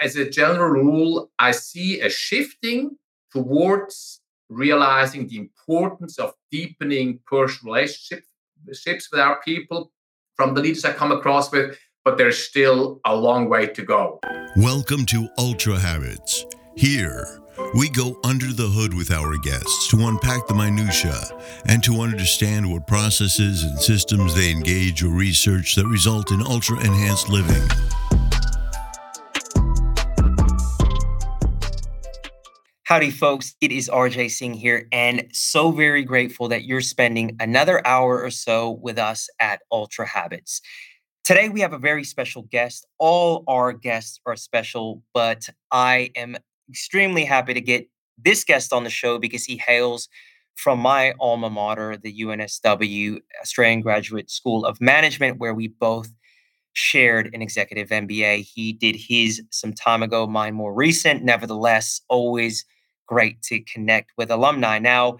as a general rule, I see a shifting towards realizing the importance of deepening personal relationships with our people from the leaders I come across with, but there's still a long way to go. Welcome to Ultra Habits. Here, we go under the hood with our guests to unpack the minutiae and to understand what processes and systems they engage or research that result in ultra enhanced living. Howdy, folks. It is RJ Singh here, and so very grateful that you're spending another hour or so with us at Ultra Habits. Today, we have a very special guest. All our guests are special, but I am extremely happy to get this guest on the show because he hails from my alma mater, the UNSW Australian Graduate School of Management, where we both shared an executive MBA. He did his some time ago, mine more recent. Nevertheless, always great to connect with alumni. Now,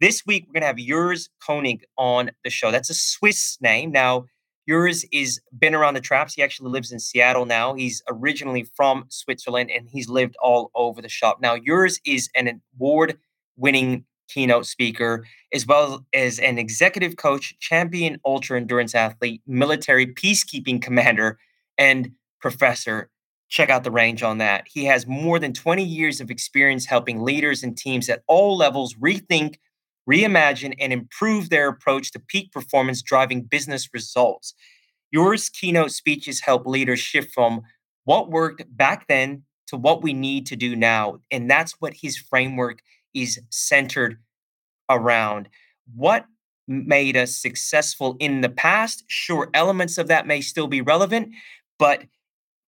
this week we're going to have Urs Koenig on the show. That's a Swiss name. Now, Urs is been around the traps. He actually lives in Seattle now. He's originally from Switzerland and he's lived all over the shop. Now, Urs is an award-winning keynote speaker as well as an executive coach, champion ultra endurance athlete, military peacekeeping commander, and professor check out the range on that. He has more than 20 years of experience helping leaders and teams at all levels rethink, reimagine, and improve their approach to peak performance driving business results. Urs' keynote speeches help leaders shift from what worked back then to what we need to do now. And that's what his framework is centered around. What made us successful in the past? Sure, elements of that may still be relevant, but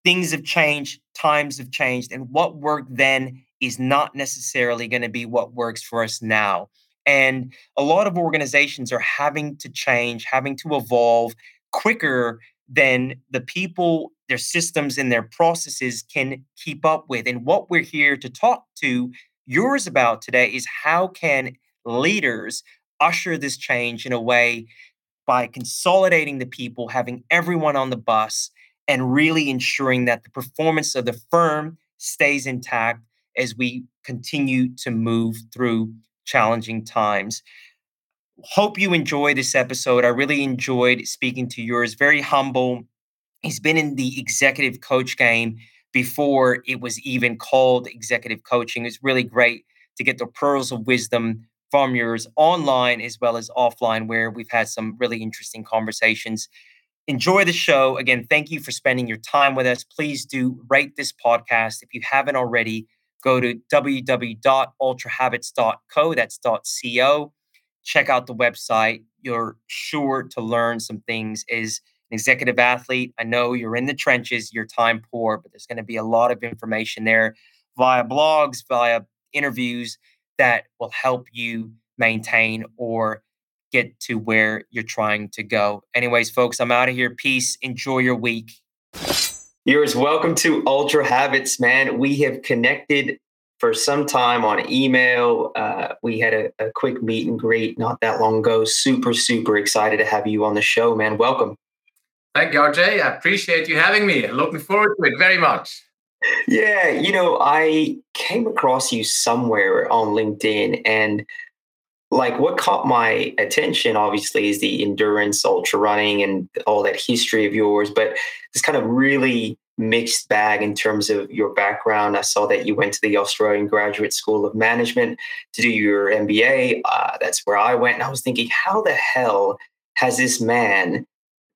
things have changed, times have changed, and what worked then is not necessarily going to be what works for us now. And a lot of organizations are having to change, having to evolve quicker than the people, their systems, and their processes can keep up with. And what we're here to talk to Urs about today is how can leaders usher this change in a way by consolidating the people, having everyone on the bus, and really ensuring that the performance of the firm stays intact as we continue to move through challenging times. Hope you enjoy this episode. I really enjoyed speaking to Urs. Very humble. He's been in the executive coach game before it was even called executive coaching. It's really great to get the pearls of wisdom from Urs online as well as offline, where we've had some really interesting conversations enjoy the show. Again, thank you for spending your time with us. Please do rate this podcast. If you haven't already, go to www.ultrahabits.co. That's .co. Check out the website. You're sure to learn some things as an executive athlete. I know you're in the trenches, you're time poor, but there's going to be a lot of information there via blogs, via interviews that will help you maintain or get to where you're trying to go. Anyways, folks, I'm out of here. Peace. Enjoy your week. Urs welcome to Ultra Habits, man. We have connected for some time on email. Uh, we had a, a, quick meet and greet not that long ago. Super, super excited to have you on the show, man. Welcome. Thank you, RJ. I appreciate you having me. Looking forward to it very much. Yeah, you know, I came across you somewhere on LinkedIn and like what caught my attention obviously is the endurance ultra running and all that history of yours but this kind of really mixed bag in terms of your background. I saw that you went to the australian graduate school of management to do your mba uh, that's where i went and i was thinking how the hell has this man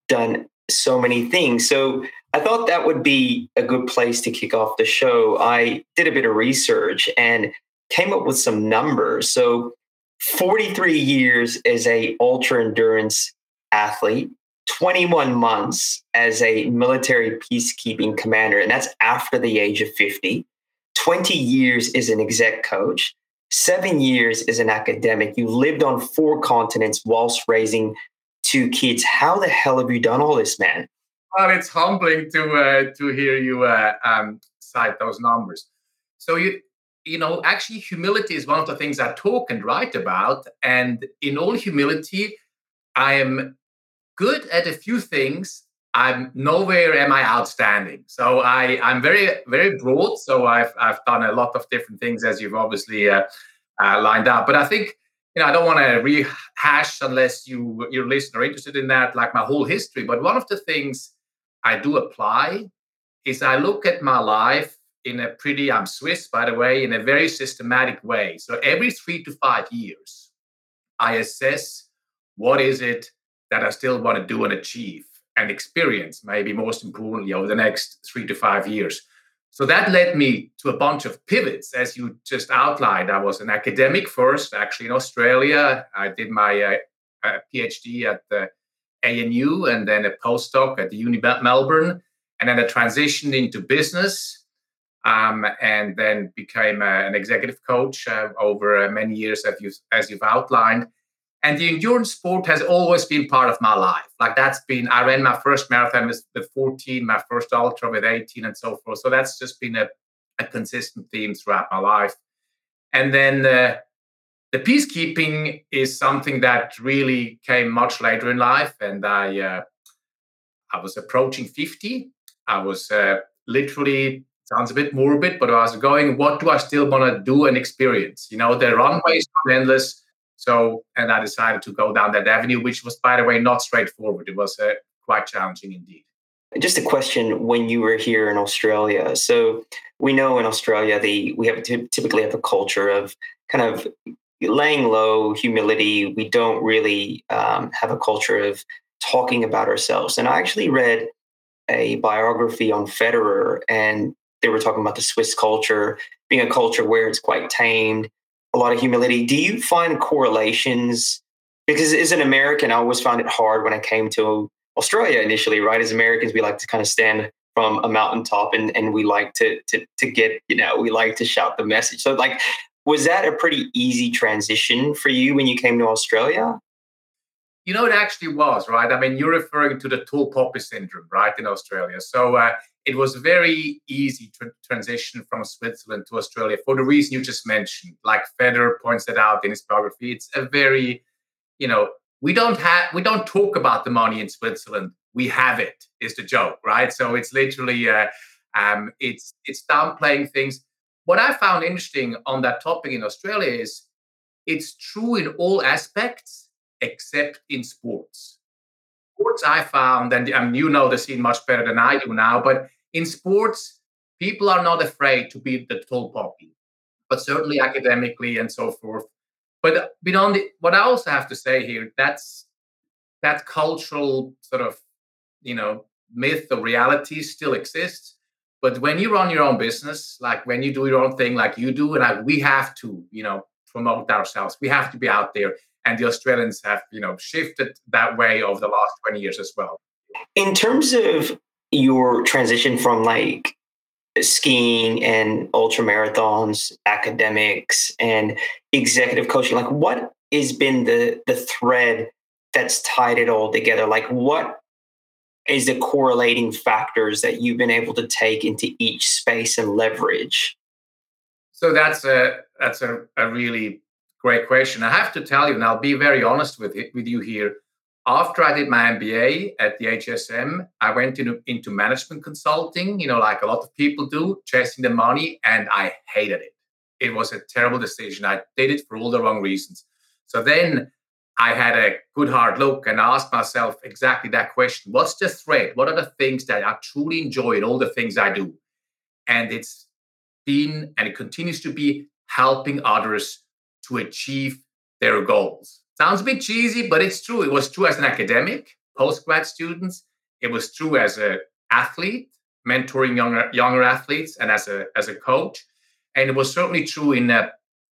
done so many things? So i thought that would be a good place to kick off the show. I did a bit of research and came up with some numbers. So 43 years as a ultra endurance athlete 21 months as a military peacekeeping commander and that's after the age of 50 20 years as an exec coach seven years as an academic. You lived on four continents whilst raising two kids. How the hell have you done all this man? Well it's humbling to uh, to hear you uh, um, cite those numbers. So you you know, actually, humility is one of the things I talk and write about. And in all humility, I am good at a few things. I'm nowhere am I outstanding. So I I'm very very broad. So I've I've done a lot of different things as you've obviously uh, uh, lined up. But I think you know I don't want to rehash unless you your listener are interested in that, like my whole history. But one of the things I do apply is I look at my life in a pretty I'm Swiss by the way in a very systematic way. So every three to five years, I assess what is it that I still want to do and achieve and experience, maybe most importantly, over the next three to five years. So that led me to a bunch of pivots, as you just outlined. I was an academic first, actually in Australia. I did my uh, uh, PhD at the ANU and then a postdoc at the Uni Melbourne, and then I transitioned into business. Um, and then became uh, an executive coach uh, over uh, many years, as you've, as you've outlined. And the endurance sport has always been part of my life. Like that's been, I ran my first marathon with, 14, my first ultra with 18, and so forth. So that's just been a, a consistent theme throughout my life. And then uh, the peacekeeping is something that really came much later in life. And I, uh, I was approaching 50. I was uh, literally sounds a bit morbid, but I was going, what do I still want to do and experience? You know, the runway is not endless so, and I decided to go down that avenue, which was, by the way, not straightforward. It was uh, quite challenging indeed. Just a question: When you were here in Australia, so we know in Australia the we have typically have a culture of kind of laying low, humility. We don't really um, have a culture of talking about ourselves. And I actually read a biography on Federer, and they were talking about the Swiss culture being a culture where it's quite tamed a lot of humility. Do you find correlations? Because as an American, I always found it hard when I came to Australia initially, right? As Americans, we like to kind of stand from a mountaintop and, and we like to, to, to get, you know, we like to shout the message. So like, was that a pretty easy transition for you when you came to Australia? You know, it actually was, right? I mean, you're referring to the tall poppy syndrome, right, in Australia. So uh, it was very easy to transition from Switzerland to Australia for the reason you just mentioned. Like Federer points it out in his biography, it's a very, you know, we don't have we don't talk about the money in Switzerland. We have it is the joke, right? So it's literally uh, um, it's it's downplaying things. What I found interesting on that topic in Australia is it's true in all aspects except in sports. Sports, I found, and I you know the scene much better than I do now, but in sports, people are not afraid to be the tall poppy, but certainly academically and so forth. But uh, beyond it, what I also have to say here, that's that cultural sort of, you know, myth or reality still exists. But when you run your own business, like when you do your own thing, like you do, and I, we have to, you know, promote ourselves. We have to be out there, and the Australians have, you know, shifted that way over the last twenty years as well. In terms of your transition from like skiing and ultra marathons, academics, and executive coaching, like what has been the the thread that's tied it all together? Like what is the correlating factors that you've been able to take into each space and leverage? So that's a that's a, a really great question. I have to tell you, and I'll be very honest with it, with you here after I did my MBA at the AGSM, I went into, into management consulting, you know, like a lot of people do, chasing the money, and I hated it. It was a terrible decision. I did it for all the wrong reasons. So then I had a good hard look and asked myself exactly that question What's the thread? What are the things that I truly enjoy in all the things I do? And it's been and it continues to be helping others to achieve their goals. Sounds a bit cheesy, but it's true. It was true as an academic, postgrad students. It was true as an athlete, mentoring younger younger athletes, and as a as a coach. And it was certainly true in uh,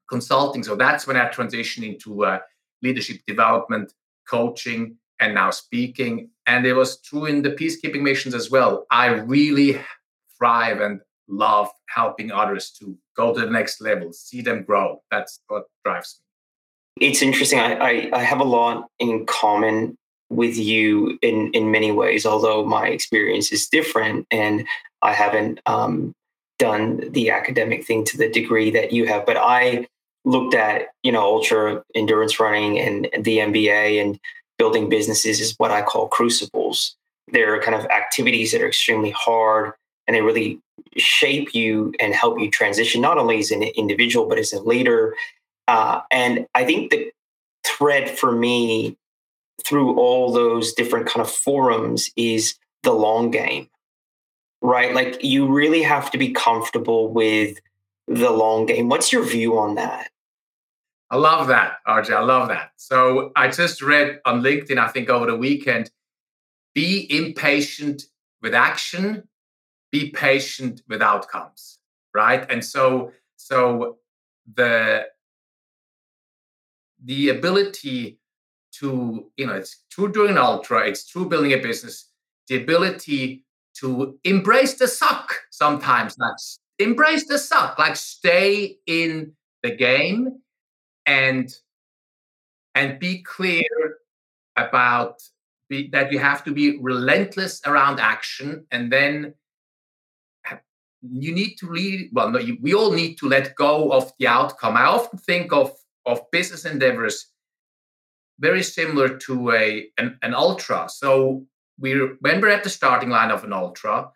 consulting. So that's when I transitioned into uh, leadership development, coaching, and now speaking. And it was true in the peacekeeping missions as well. I really thrive and love helping others to go to the next level, see them grow. That's what drives me. It's interesting. I, I, I have a lot in common with you in in many ways, although my experience is different, and I haven't um, done the academic thing to the degree that you have. But I looked at you know ultra endurance running and the MBA and building businesses is what I call crucibles. They're kind of activities that are extremely hard and they really shape you and help you transition not only as an individual but as a leader. Uh, and I think the thread for me through all those different kind of forums is the long game, right? Like you really have to be comfortable with the long game. What's your view on that? I love that, RJ. I love that. So I just read on LinkedIn, I think over the weekend, be impatient with action, be patient with outcomes, right? And so, so the the ability to, you know, it's true doing an ultra, it's true building a business, the ability to embrace the suck sometimes, like embrace the suck, like stay in the game and and be clear about be, that you have to be relentless around action and then you need to really well no, you, we all need to let go of the outcome. I often think of of business endeavors very similar to a an, an ultra. So we when we're at the starting line of an ultra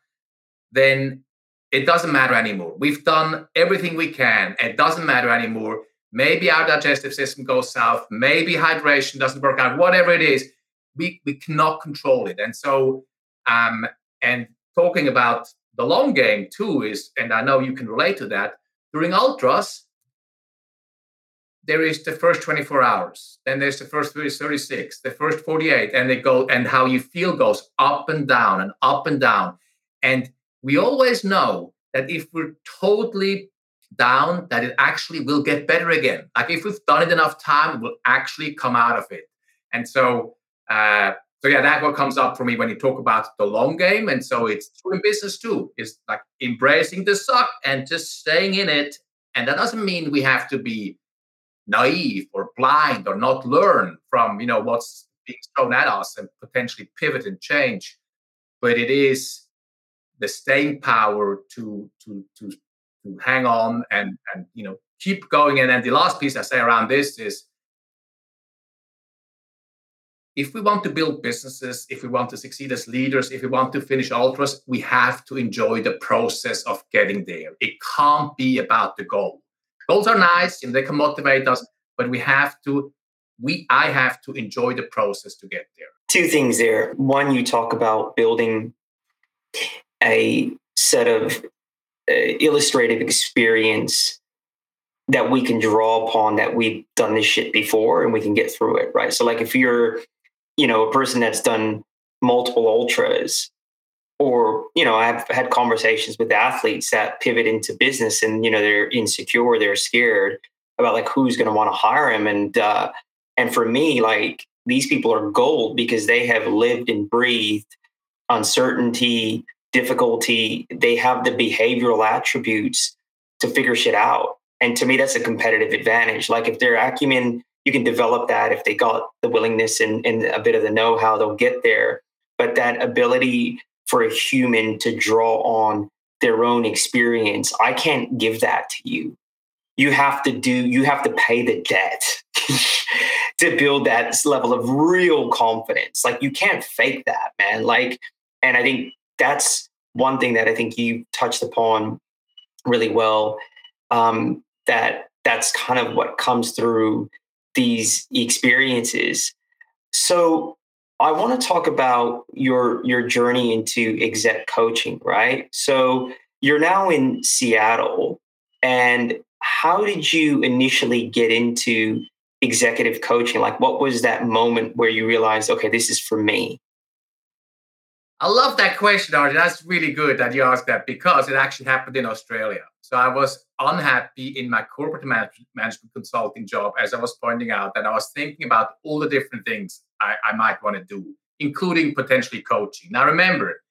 then it doesn't matter anymore. We've done everything we can. It doesn't matter anymore. Maybe our digestive system goes south. Maybe hydration doesn't work out. Whatever it is we we cannot control it. And so um and talking about the long game too is, and I know you can relate to that, during ultras, there is the first 24 hours, then there's the first 36, the first 48, and they go, and how you feel goes up and down and up and down. And we always know that if we're totally down, that it actually will get better again. Like if we've done it enough time, we'll actually come out of it. And so uh, so yeah, that what comes up for me when you talk about the long game. And so it's true in business too. Is like embracing the suck and just staying in it. And that doesn't mean we have to be naive or blind or not learn from you know what's being thrown at us and potentially pivot and change. But it is the staying power to to to to hang on and and you know keep going. And then the last piece I say around this is if we want to build businesses, if we want to succeed as leaders, if we want to finish ultras, we have to enjoy the process of getting there. It can't be about the goal. Goals are nice and they can motivate us, but we have to, we I have to enjoy the process to get there. Two things there. One, you talk about building a set of uh, illustrative experience that we can draw upon that we've done this shit before and we can get through it, right? So, like if you're you know, a person that's done multiple ultras or you know i've had conversations with athletes that pivot into business and you know they're insecure they're scared about like who's going to want to hire them and uh and for me like these people are gold because they have lived and breathed uncertainty difficulty. They have the behavioral attributes to figure shit out. And to me that's a competitive advantage. Like if their acumen you can develop that if they got the willingness and, and a bit of the know-how they'll get there. But that ability for a human to draw on their own experience i can't give that to you. You have to do you have to pay the debt to build that level of real confidence. Like you can't fake that man. Like and i think that's one thing that i think you touched upon really well um, that that's kind of what comes through these experiences. So I want to talk about your your journey into exec coaching, right? So you're now in Seattle and how did you initially get into executive coaching? Like what was that moment where you realized, okay, this is for me? I love that question, Arjun. That's really good that you asked that because it actually happened in Australia. So I was unhappy in my corporate management consulting job, as I was pointing out, that I was thinking about all the different things I, I might want to do, including potentially coaching. Now, remember,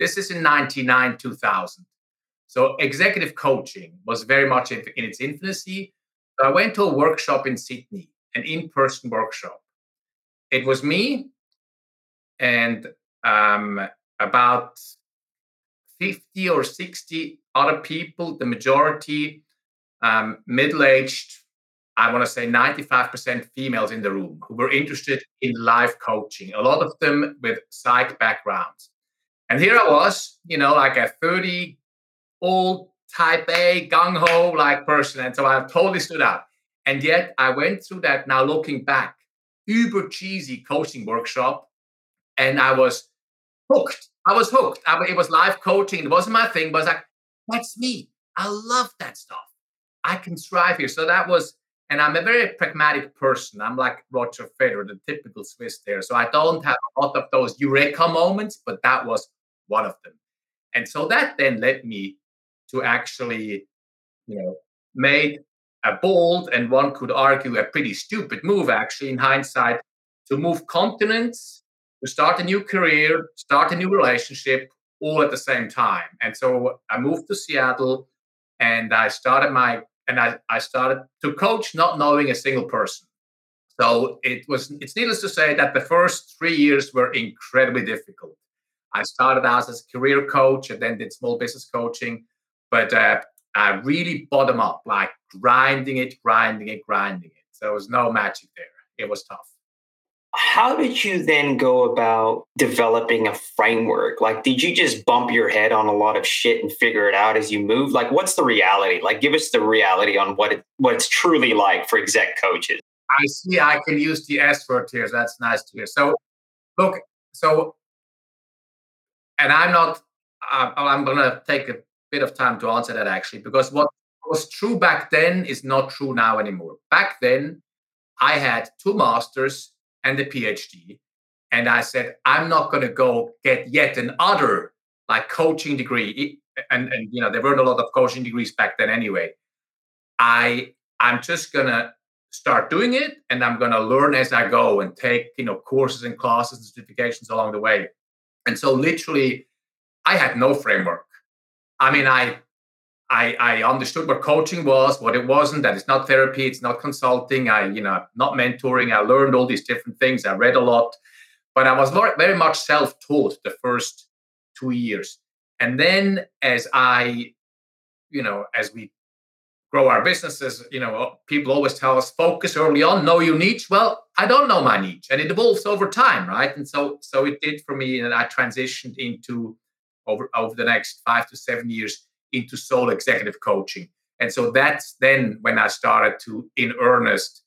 this is in 99, 2000. So executive coaching was very much in, in its infancy. So I went to a workshop in Sydney, an in person workshop. It was me and um, about 50 or 60 other people, the majority um, middle aged I want to say 95% females in the room who were interested in life coaching, a lot of them with psych backgrounds. And here I was, you know, like a 30 old type A, gung ho like person. And so I totally stood out. And yet I went through that now looking back, uber cheesy coaching workshop. And I was hooked. I was hooked. I, it was life coaching. It wasn't my thing, but I was like, that's me. I love that stuff. I can thrive here. So that was, and I'm a very pragmatic person. I'm like Roger Federer, the typical Swiss there. So I don't have a lot of those eureka moments, but that was one of them. And so that then led me to actually, you know, made a bold and one could argue a pretty stupid move, actually, in hindsight, to move continents, to start a new career, start a new relationship, all at the same time. And so I moved to Seattle and I started my and I, I started to coach not knowing a single person. So it was it's needless to say that the first three years were incredibly difficult. I started out as a career coach and then did small business coaching, but uh, I really bottom up, like grinding it, grinding it, grinding it. So there was no magic there. It was tough. How did you then go about developing a framework? Like, did you just bump your head on a lot of shit and figure it out as you move? Like, what's the reality? Like, give us the reality on what it, what it's truly like for exec coaches. I see. I can use the S word here. So that's nice to hear. So, look. So, and I'm not. Uh, I'm going to take a bit of time to answer that actually, because what was true back then is not true now anymore. Back then, I had two masters and a PhD. And I said, I'm not going to go get yet another like coaching degree. And, and you know, there weren't a lot of coaching degrees back then anyway. I I'm just gonna start doing it and I'm gonna learn as I go and take, you know, courses and classes and certifications along the way. And so literally I had no framework. I mean, I I, I understood what coaching was, what it wasn't, that it's not therapy, it's not consulting, I, you know, not mentoring. I learned all these different things. I read a lot, but I was very much self-taught the first two years. And then as I, you know, as we grow our businesses, you know, people always tell us focus early on, know your niche. Well, I don't know my niche and it evolves over time, right? And so so it did for me, and I transitioned into over over the next five to seven years into sole executive coaching. And so that's then when I started to, in earnest,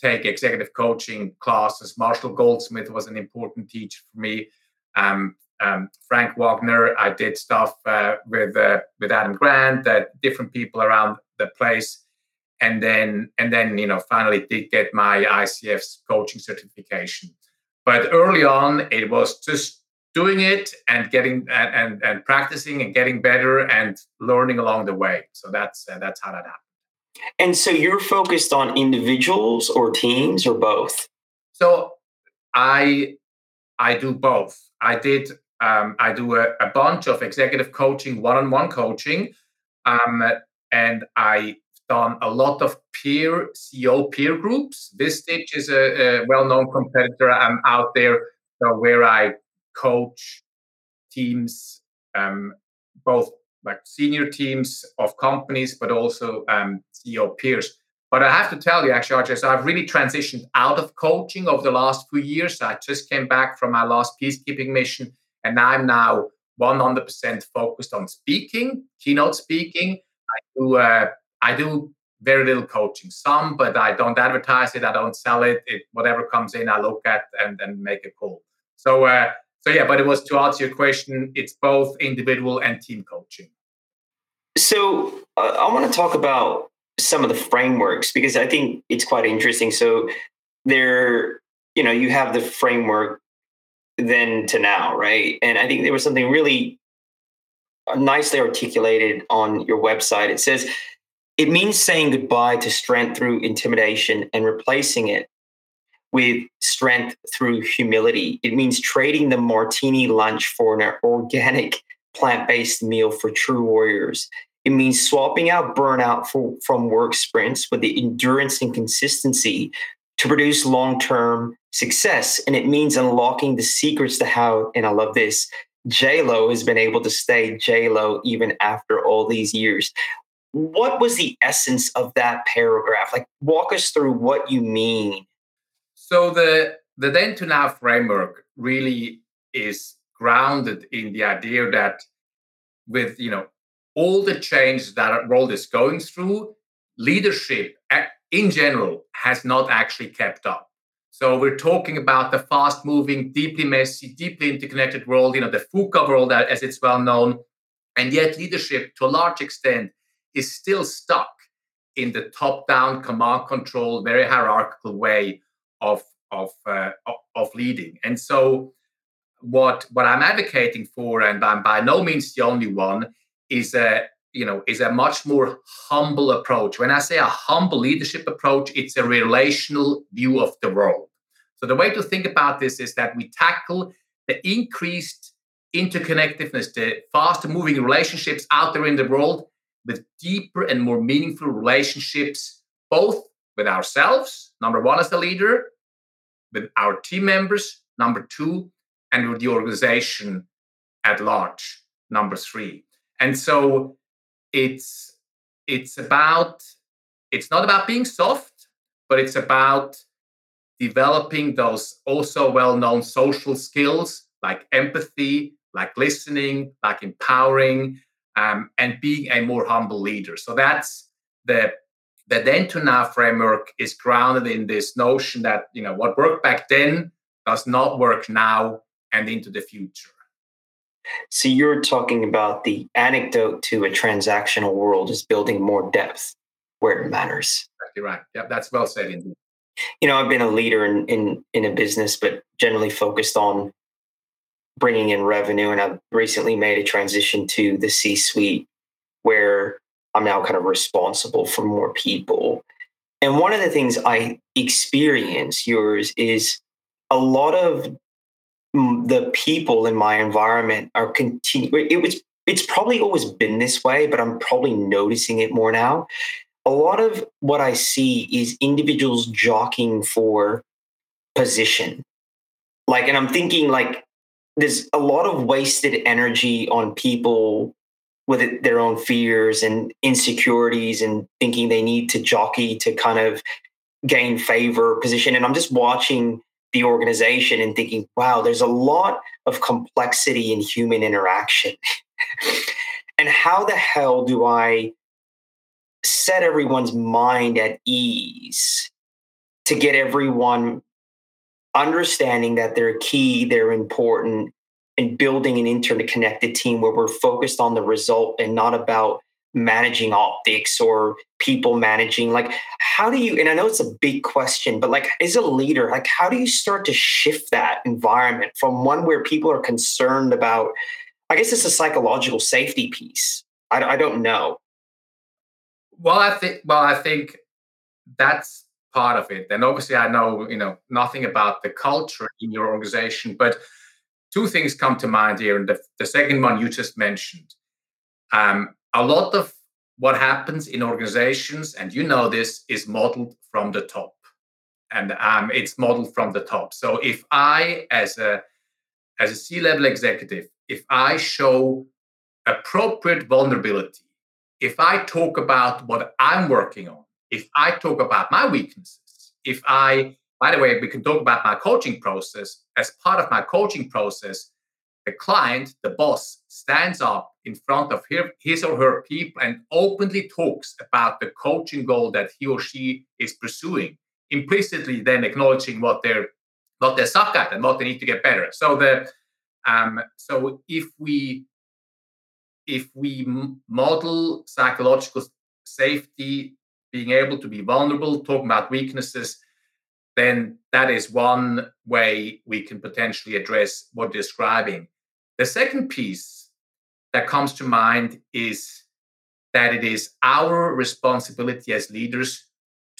take executive coaching classes. Marshall Goldsmith was an important teacher for me. Um, um, Frank Wagner, I did stuff uh, with uh, with Adam Grant, uh, different people around the place, and then and then you know finally did get my ICF's coaching certification. But early on, it was just doing it and getting and, and, and practicing and getting better and learning along the way. So that's uh, that's how that happened. And so you're focused on individuals or teams or both. So I I do both. I did um, I do a, a, bunch of executive coaching, one-on-one coaching, um, and I done a lot of peer CEO peer groups. this Vistage is a, a well-known competitor i'm out there, so where I coach teams, um, both like senior teams of companies, but also um, CEO peers. But I have to tell you, actually, RJ, so I've really transitioned out of coaching over the last few years. I just came back from my last peacekeeping mission, and I'm now 100% focused on speaking, keynote speaking. I do, uh, I do very little coaching, some, but I don't advertise it. I don't sell it. it whatever comes in, I look at and, and make a call. So uh, so yeah, but it was to answer your question. It's both individual and team coaching. So uh, I want to talk about some of the frameworks because I think it's quite interesting. So there, you know, you have the framework then to now, right? And I think there was something really nicely articulated on your website. It says it means saying goodbye to strength through intimidation and replacing it with strength through humility. It means trading the martini lunch for an organic plant based meal for true warriors. It means swapping out burnout for, from work sprints with the endurance and consistency to produce long term success. And it means unlocking the secrets to how, and I love this, JLo has been able to stay JLo even after all these years. what was the essence of that paragraph? Like, walk us through what you mean. So the the then to now framework really is grounded in the idea that with you know all the changes that our world is going through, leadership in general has not actually kept up. So we're talking about the fast-moving, deeply messy, deeply interconnected world, you know, the VUCA world uh, as it's well known, and yet leadership to a large extent is still stuck in the top-down command control, very hierarchical way of of uh, of leading. And so, what what I'm advocating for, and I'm by no means the only one, is a you know is a much more humble approach. When I say a humble leadership approach, it's a relational view of the world. So the way to think about this is that we tackle the increased interconnectedness, the faster moving relationships out there in the world with deeper and more meaningful relationships, both with ourselves, number one, as the leader, with our team members, number two, and with the organization at large, number three. And so it's it's about it's not about being soft, but it's about developing those also well-known social skills like empathy, like listening, like empowering, um, and being a more humble leader. So that's the the then to now framework is grounded in this notion that you know what worked back then does not work now and into the future. So you're talking about the anecdote to a transactional world is building more depth where it matters. Exactly right. Yeah, that's well said indeed. You know, I've been a leader in in in a business, but generally focused on bringing in revenue. And I've recently made a transition to the C suite where I'm now kind of responsible for more people. And one of the things I experience Urs is a lot of the people in my environment are continue. It was it's probably always been this way, but I'm probably noticing it more now. A lot of what I see is individuals jockeying for position. Like, and I'm thinking like there's a lot of wasted energy on people with it, their own fears and insecurities and thinking they need to jockey to kind of gain favor position. And i'm just watching the organization and thinking wow there's a lot of complexity in human interaction. And how the hell do i set everyone's mind at ease to get everyone understanding that they're key, they're important, and building an interconnected team where we're focused on the result and not about managing optics or people managing like how do you and i know it's a big question but like as a leader like how do you start to shift that environment from one where people are concerned about i guess it's a psychological safety piece i, I don't know well i think well i think that's part of it. And obviously, I know you know nothing about the culture in your organization, but two things come to mind here. And the, the second one you just mentioned, um, a lot of what happens in organizations, and you know this, is modeled from the top, and um, it's modeled from the top. So if I, as a as a C-level executive, if I show appropriate vulnerability, if I talk about what I'm working on if I talk about my weaknesses, if I, by the way, we can talk about my coaching process. As part of my coaching process, the client, the boss, stands up in front of his or her people and openly talks about the coaching goal that he or she is pursuing, implicitly then acknowledging what they're what they suck at and what they need to get better. So the um, so if we if we model psychological safety being able to be vulnerable, talking about weaknesses, then that is one way we can potentially address what you're describing. The second piece that comes to mind is that it is our responsibility as leaders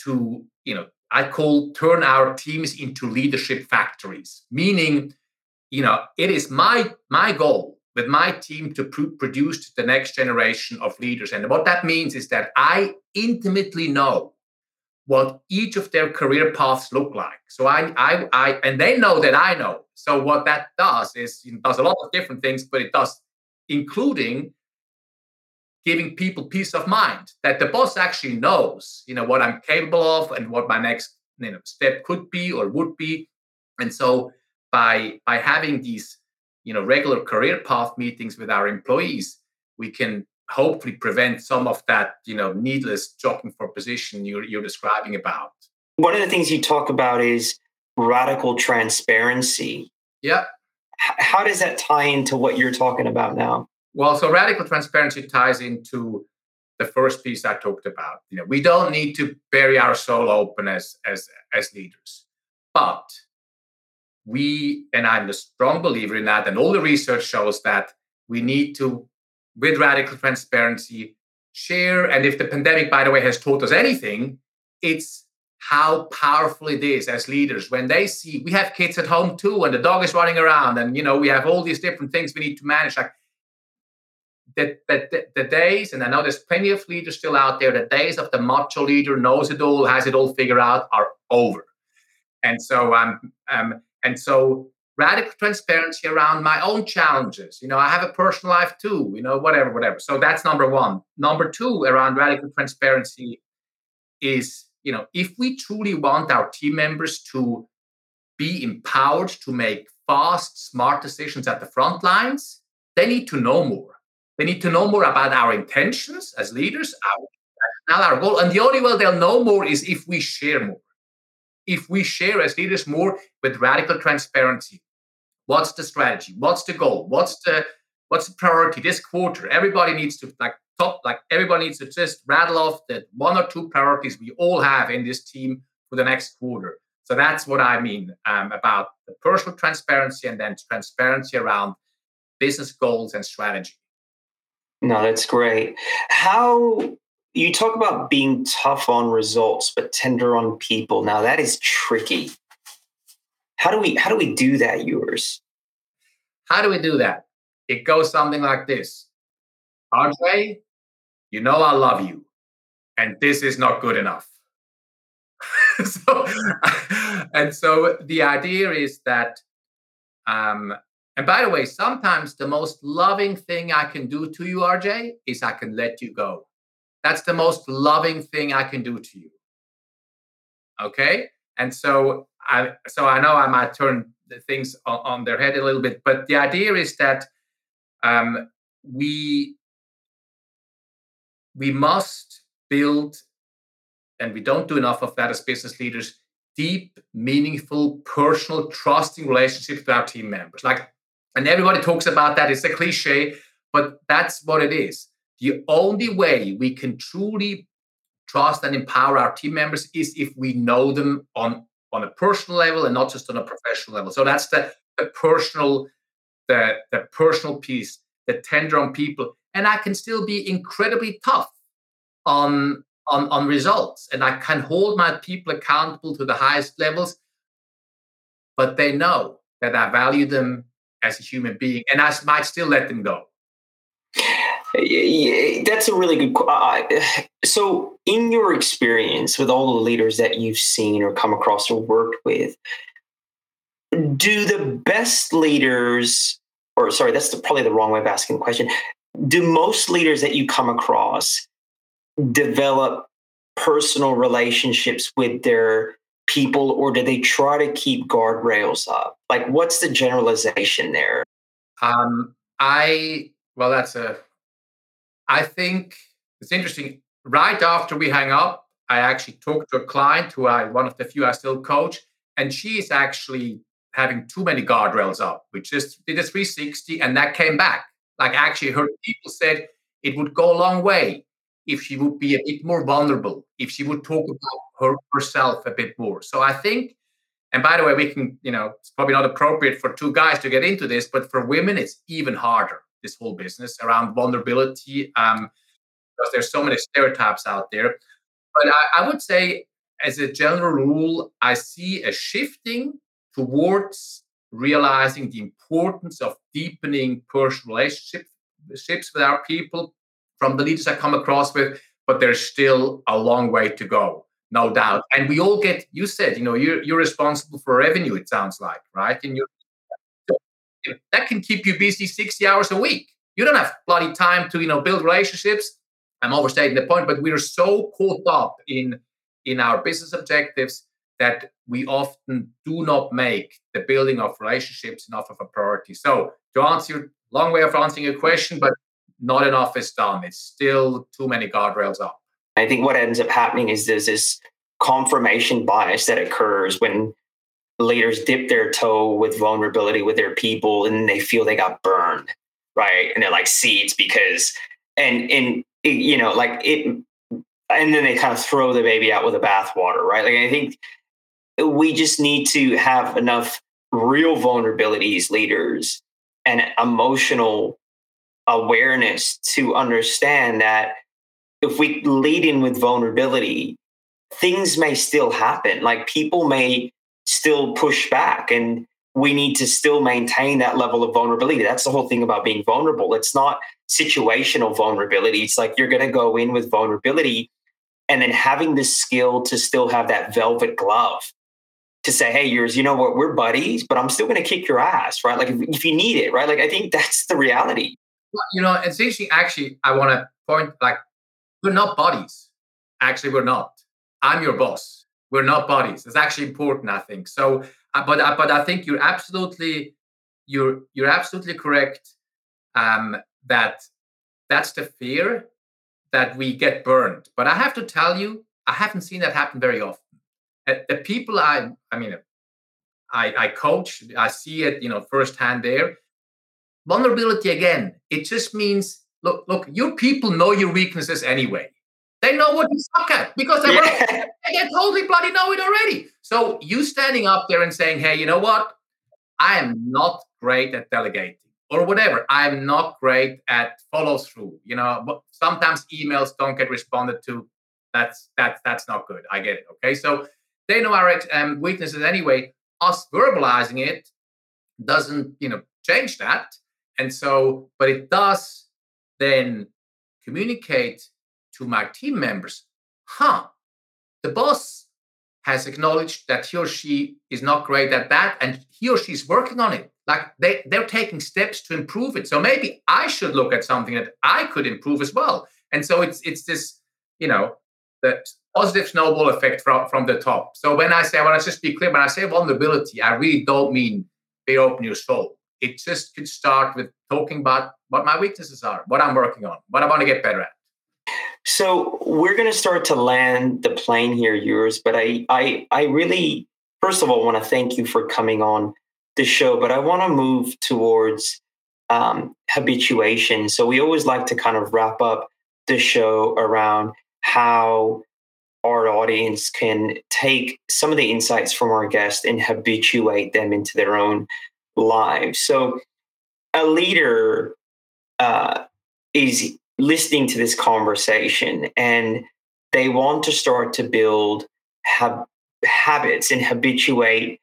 to, you know, I call turn our teams into leadership factories, meaning, you know, it is my my goal with my team to pr- produce the next generation of leaders. And what that means is that I intimately know what each of their career paths look like. So I, I, I, and they know that I know. So what that does is it does a lot of different things, but it does, including giving people peace of mind that the boss actually knows, you know, what I'm capable of and what my next you know, step could be or would be. And so by by having these, you know, regular career path meetings with our employees, we can hopefully prevent some of that, you know, needless jockeying for position you're, you're describing about. One of the things you talk about is radical transparency. Yeah. How does that tie into what you're talking about now? Well, so radical transparency ties into the first piece I talked about. You know, we don't need to bury our soul open as as as leaders, but we and I'm a strong believer in that, and all the research shows that we need to, with radical transparency, share. And if the pandemic, by the way, has taught us anything, it's how powerful it is as leaders when they see we have kids at home too, and the dog is running around, and you know we have all these different things we need to manage. Like that that the days, and I know there's plenty of leaders still out there, the days of the macho leader knows it all, has it all figured out, are over. And so, um, um, and so radical transparency around my own challenges. You know, I have a personal life too, you know, whatever, whatever. So that's number one. Number two, around radical transparency is, you know, if we truly want our team members to be empowered to make fast, smart decisions at the front lines, they need to know more. They need to know more about our intentions as leaders, our our goal. And the only way they'll know more is if we share more. If we share as leaders more with radical transparency. What's the strategy? What's the goal? What's the what's the priority this quarter? Everybody needs to like top, like everybody needs to just rattle off the one or two priorities we all have in this team for the next quarter. So that's what I mean um, about the personal transparency and then transparency around business goals and strategy. No, that's great. How you talk about being tough on results but tender on people. Now that is tricky. How do we how do we do that, Urs? How do we do that? It goes something like this. RJ, you know I love you, and this is not good enough. so, and so the idea is that um, and by the way, sometimes the most loving thing I can do to you, RJ, is I can let you go. That's the most loving thing I can do to you. Okay? And so I so I know I might turn things on, on their head a little bit, but the idea is that um, we we must build, and we don't do enough of that as business leaders, deep, meaningful, personal, trusting relationships with our team members. Like and everybody talks about that. It's a cliche, but that's what it is. The only way we can truly trust and empower our team members is if we know them on, on a personal level and not just on a professional level. So that's the, the personal, the, the personal piece, the tender on people. And I can still be incredibly tough on, on, on results. And I can hold my people accountable to the highest levels, but they know that I value them as a human being, and I might still let them go. That's a really good. Uh, so, in your experience with all the leaders that you've seen or come across or worked with, do the best leaders, or sorry, that's the, probably the wrong way of asking the question. Do most leaders that you come across develop personal relationships with their people or do they try to keep guardrails up? Like, what's the generalization there? Um, I, well, that's a, I think it's interesting. Right after we hang up, I actually talked to a client who I, one of the few I still coach, and she is actually having too many guardrails up, which just did a 360 and that came back. Like, actually, her people said it would go a long way if she would be a bit more vulnerable, if she would talk about her, herself a bit more. So I think, and by the way, we can, you know, it's probably not appropriate for two guys to get into this, but for women, it's even harder, this whole business around vulnerability, um, because there's so many stereotypes out there. But I, I would say, as a general rule, I see a shifting towards realizing the importance of deepening personal relationships with our people from the leaders I come across with, but there's still a long way to go, no doubt. And we all get, you said, you know, you're, you're responsible for revenue, it sounds like, right? And you that can keep you busy 60 hours a week. You don't have bloody time to, you know, build relationships. I'm overstating the point, but we're so caught up in in our business objectives that we often do not make the building of relationships enough of a priority. So to answer your long way of answering your question, but not enough is done. It's still too many guardrails up. I think what ends up happening is there's this confirmation bias that occurs when leaders dip their toe with vulnerability with their people and they feel they got burned, right? And they're like, seeds because, and, and, you know, like it, and then they kind of throw the baby out with the bathwater, right? Like, I think we just need to have enough real vulnerabilities, leaders, and emotional awareness to understand that if we lead in with vulnerability, things may still happen. Like people may still push back, and we need to still maintain that level of vulnerability. That's the whole thing about being vulnerable. It's not situational vulnerability. It's like you're going to go in with vulnerability and then having this skill to still have that velvet glove to say, hey, Urs, you know what, we're buddies, but I'm still going to kick your ass, right? Like if, if, you need it, right? Like I think that's the reality. You know, it's interesting. Actually, I want to point like we're not buddies. Actually, we're not. I'm your boss. We're not bodies. It's actually important, I think. So, uh, but uh, but I think you're absolutely you're you're absolutely correct. Um, that that's the fear that we get burned. But I have to tell you, I haven't seen that happen very often the people I, I mean, I, I coach, I see it, you know, firsthand there. Vulnerability again, it just means look, look, your people know your weaknesses anyway. They know what you suck at because they, yeah. they totally bloody know it already. So you standing up there and saying, hey, you know what? I am not great at delegating or whatever. I'm not great at follow through. You know, but sometimes emails don't get responded to. That's that's that's not good. I get it. Okay. So they know our um, weaknesses anyway. Us verbalizing it doesn't, you know, change that. And so, but it does then communicate to my team members, huh, the boss has acknowledged that he or she is not great at that and he or she is working on it like they, they're taking steps to improve it so maybe i should look at something that i could improve as well and so it's it's this you know the positive snowball effect from, from the top. So when I say, I want to just be clear, when I say vulnerability, I really don't mean be open your soul. It just could start with talking about what my weaknesses are, what I'm working on, what I want to get better at. So we're going to start to land the plane here, Urs. But I, I, I really, first of all, want to thank you for coming on the show. But I want to move towards um, habituation. So we always like to kind of wrap up the show around how our audience can take some of the insights from our guests and habituate them into their own lives. So, a leader uh, is listening to this conversation and they want to start to build hab- habits and habituate,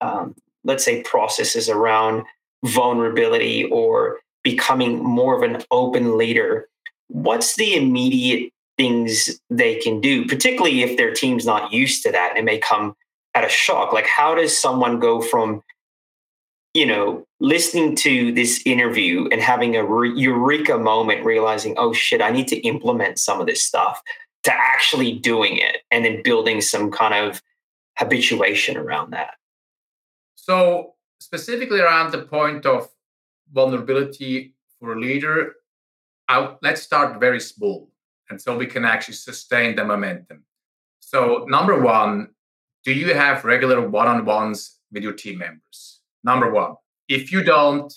um, let's say, processes around vulnerability or becoming more of an open leader. What's the immediate things they can do, particularly if their team's not used to that. It may come at a shock. Like, how does someone go from, you know, listening to this interview and having a re- eureka moment, realizing, oh shit, I need to implement some of this stuff, to actually doing it and then building some kind of habituation around that? So, specifically around the point of vulnerability for a leader, I, let's start very small and so we can actually sustain the momentum. So, number one, do you have regular one on ones with your team members? Number one. If you don't,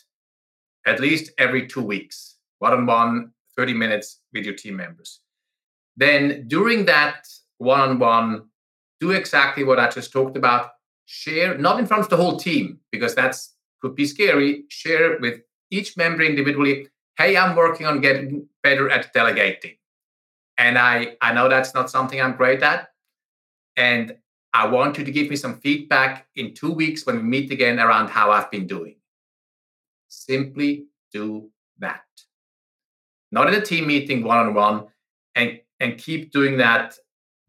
at least every two weeks, one on one, 30 minutes with your team members. Then during that one on one, do exactly what I just talked about. Share, not in front of the whole team, because that's could be scary. Share with each member individually. Hey, I'm working on getting better at delegating and I I know that's not something I'm great at, and I want you to give me some feedback in two weeks when we meet again around how I've been doing. Simply do that. Not in a team meeting one on one, and and keep doing that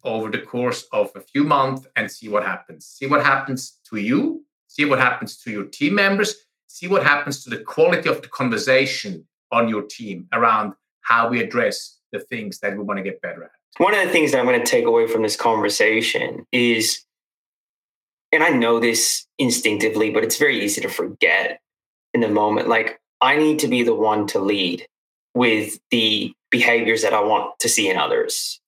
over the course of a few months and see what happens. See what happens to you. See what happens to your team members. See what happens to the quality of the conversation on your team around how we address the things that we want to get better at. One of the things that I'm going to take away from this conversation is, and I know this instinctively, but it's very easy to forget in the moment. Like, I need to be the one to lead with the behaviors that I want to see in others.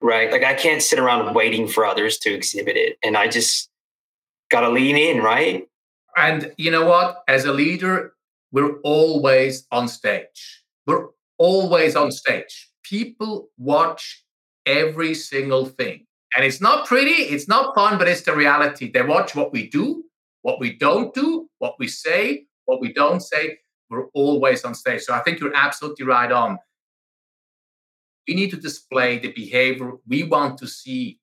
Right. Like, I can't sit around waiting for others to exhibit it. And I just got to lean in. Right. And you know what? As a leader, we're always on stage. We're always on stage. People watch every single thing. And it's not pretty, it's not fun, but it's the reality. They watch what we do, what we don't do, what we say, what we don't say. We're always on stage. So I think you're absolutely right on. We need to display the behavior we want to see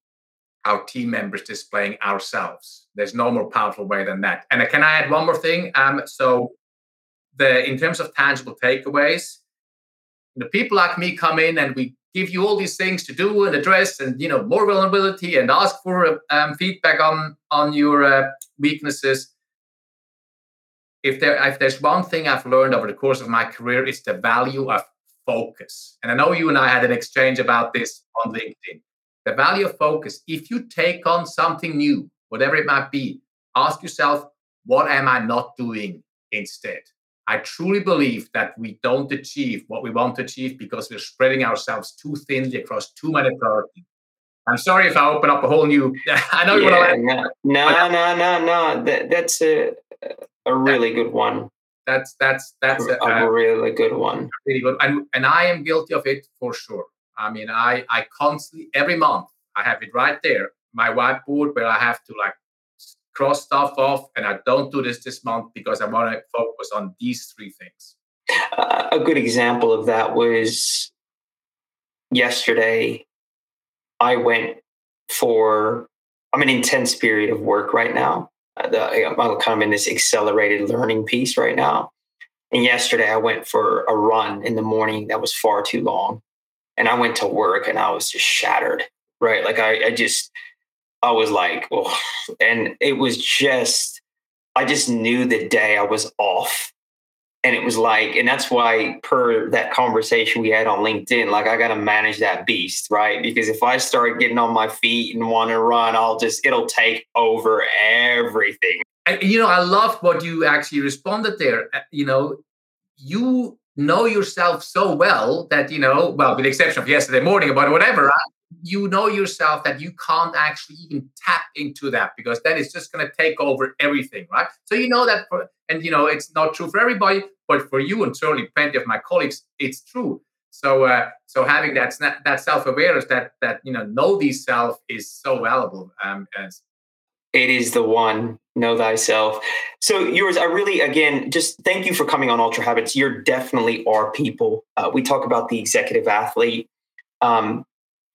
our team members displaying ourselves. There's no more powerful way than that. And can I add one more thing? Um, so the in terms of tangible takeaways, the people like me come in and we give you all these things to do and address and you know more vulnerability and ask for um, feedback on on your uh, weaknesses. If there if there's one thing i've learned over the course of my career it's the value of focus. And i know you and i had an exchange about this on linkedin. The value of focus. If you take on something new whatever it might be ask yourself what am i not doing instead I truly believe that we don't achieve what we want to achieve because we're spreading ourselves too thinly across too many priorities. I'm sorry if I open up a whole new. I know you yeah, want to. No, no, no, no, no. That, that's a a really good one. That's that's that's a, a, a really good one. Really good, and and I am guilty of it for sure. I mean, I I constantly every month I have it right there, my whiteboard where I have to like cross stuff off and I don't do this this month because I want to focus on these three things. A good example of that was yesterday. I went for, I'm an intense period of work right now. Uh, I'm kind of in this accelerated learning piece right now. And yesterday I went for a run in the morning that was far too long. And I went to work and I was just shattered, right? Like I, I just, I was like, oh, and it was just, I just knew the day I was off. And it was like, and that's why, per that conversation we had on LinkedIn, like I got to manage that beast, right? Because if I start getting on my feet and want to run, I'll just, it'll take over everything. And, you know, I love what you actually responded there. Uh, you know, you know yourself so well that, you know, well, with the exception of yesterday morning, about whatever, you know yourself that you can't actually even tap into that because then it's just going to take over everything right? So you know that for, and you know it's not true for everybody but for you and certainly plenty of my colleagues it's true. So uh, so having that that self-awareness that that you know know these self is so valuable um as it is the one know thyself. So Urs i really again just thank you for coming on ultra habits. You're definitely our people. Uh, we talk about the executive athlete. Um,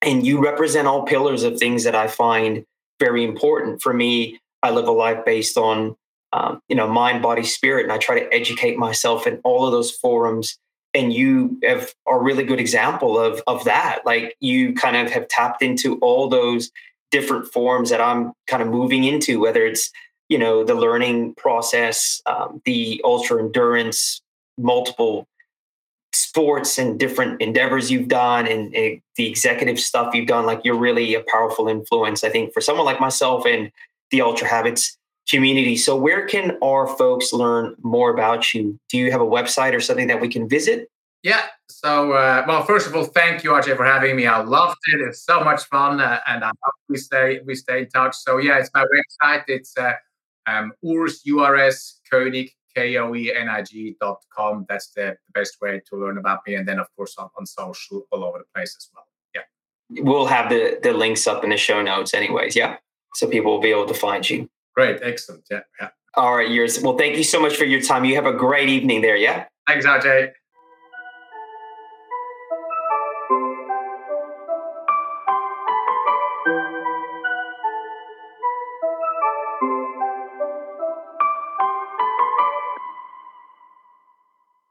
and you represent all pillars of things that I find very important. For me, I live a life based on um, you know mind, body, spirit, and I try to educate myself in all of those forums. And you have are a really good example of of that. Like you kind of have tapped into all those different forms that I'm kind of moving into, whether it's you know the learning process, um, the ultra endurance, multiple sports and different endeavors you've done and, and, the executive stuff you've done like you're really a powerful influence i think for someone like myself and the ultra habits community. So where can our folks learn more about you? Do you have a website or something that we can visit? Yeah so uh, well first of all thank you RJ, for having me. I loved it. It's so much fun uh, and i hope we stay we stay in touch. So yeah it's my website. It's uh, um, urs urs koenig koenig.com. That's the, best way to learn about me. And then, of course, on, on social all over the place as well. Yeah. We'll have the, the links up in the show notes, anyways. Yeah. So people will be able to find you. Great. Excellent. Yeah. Yeah. All right. Urs. Well, thank you so much for your time. You have a great evening there. Yeah. Thanks, RJ.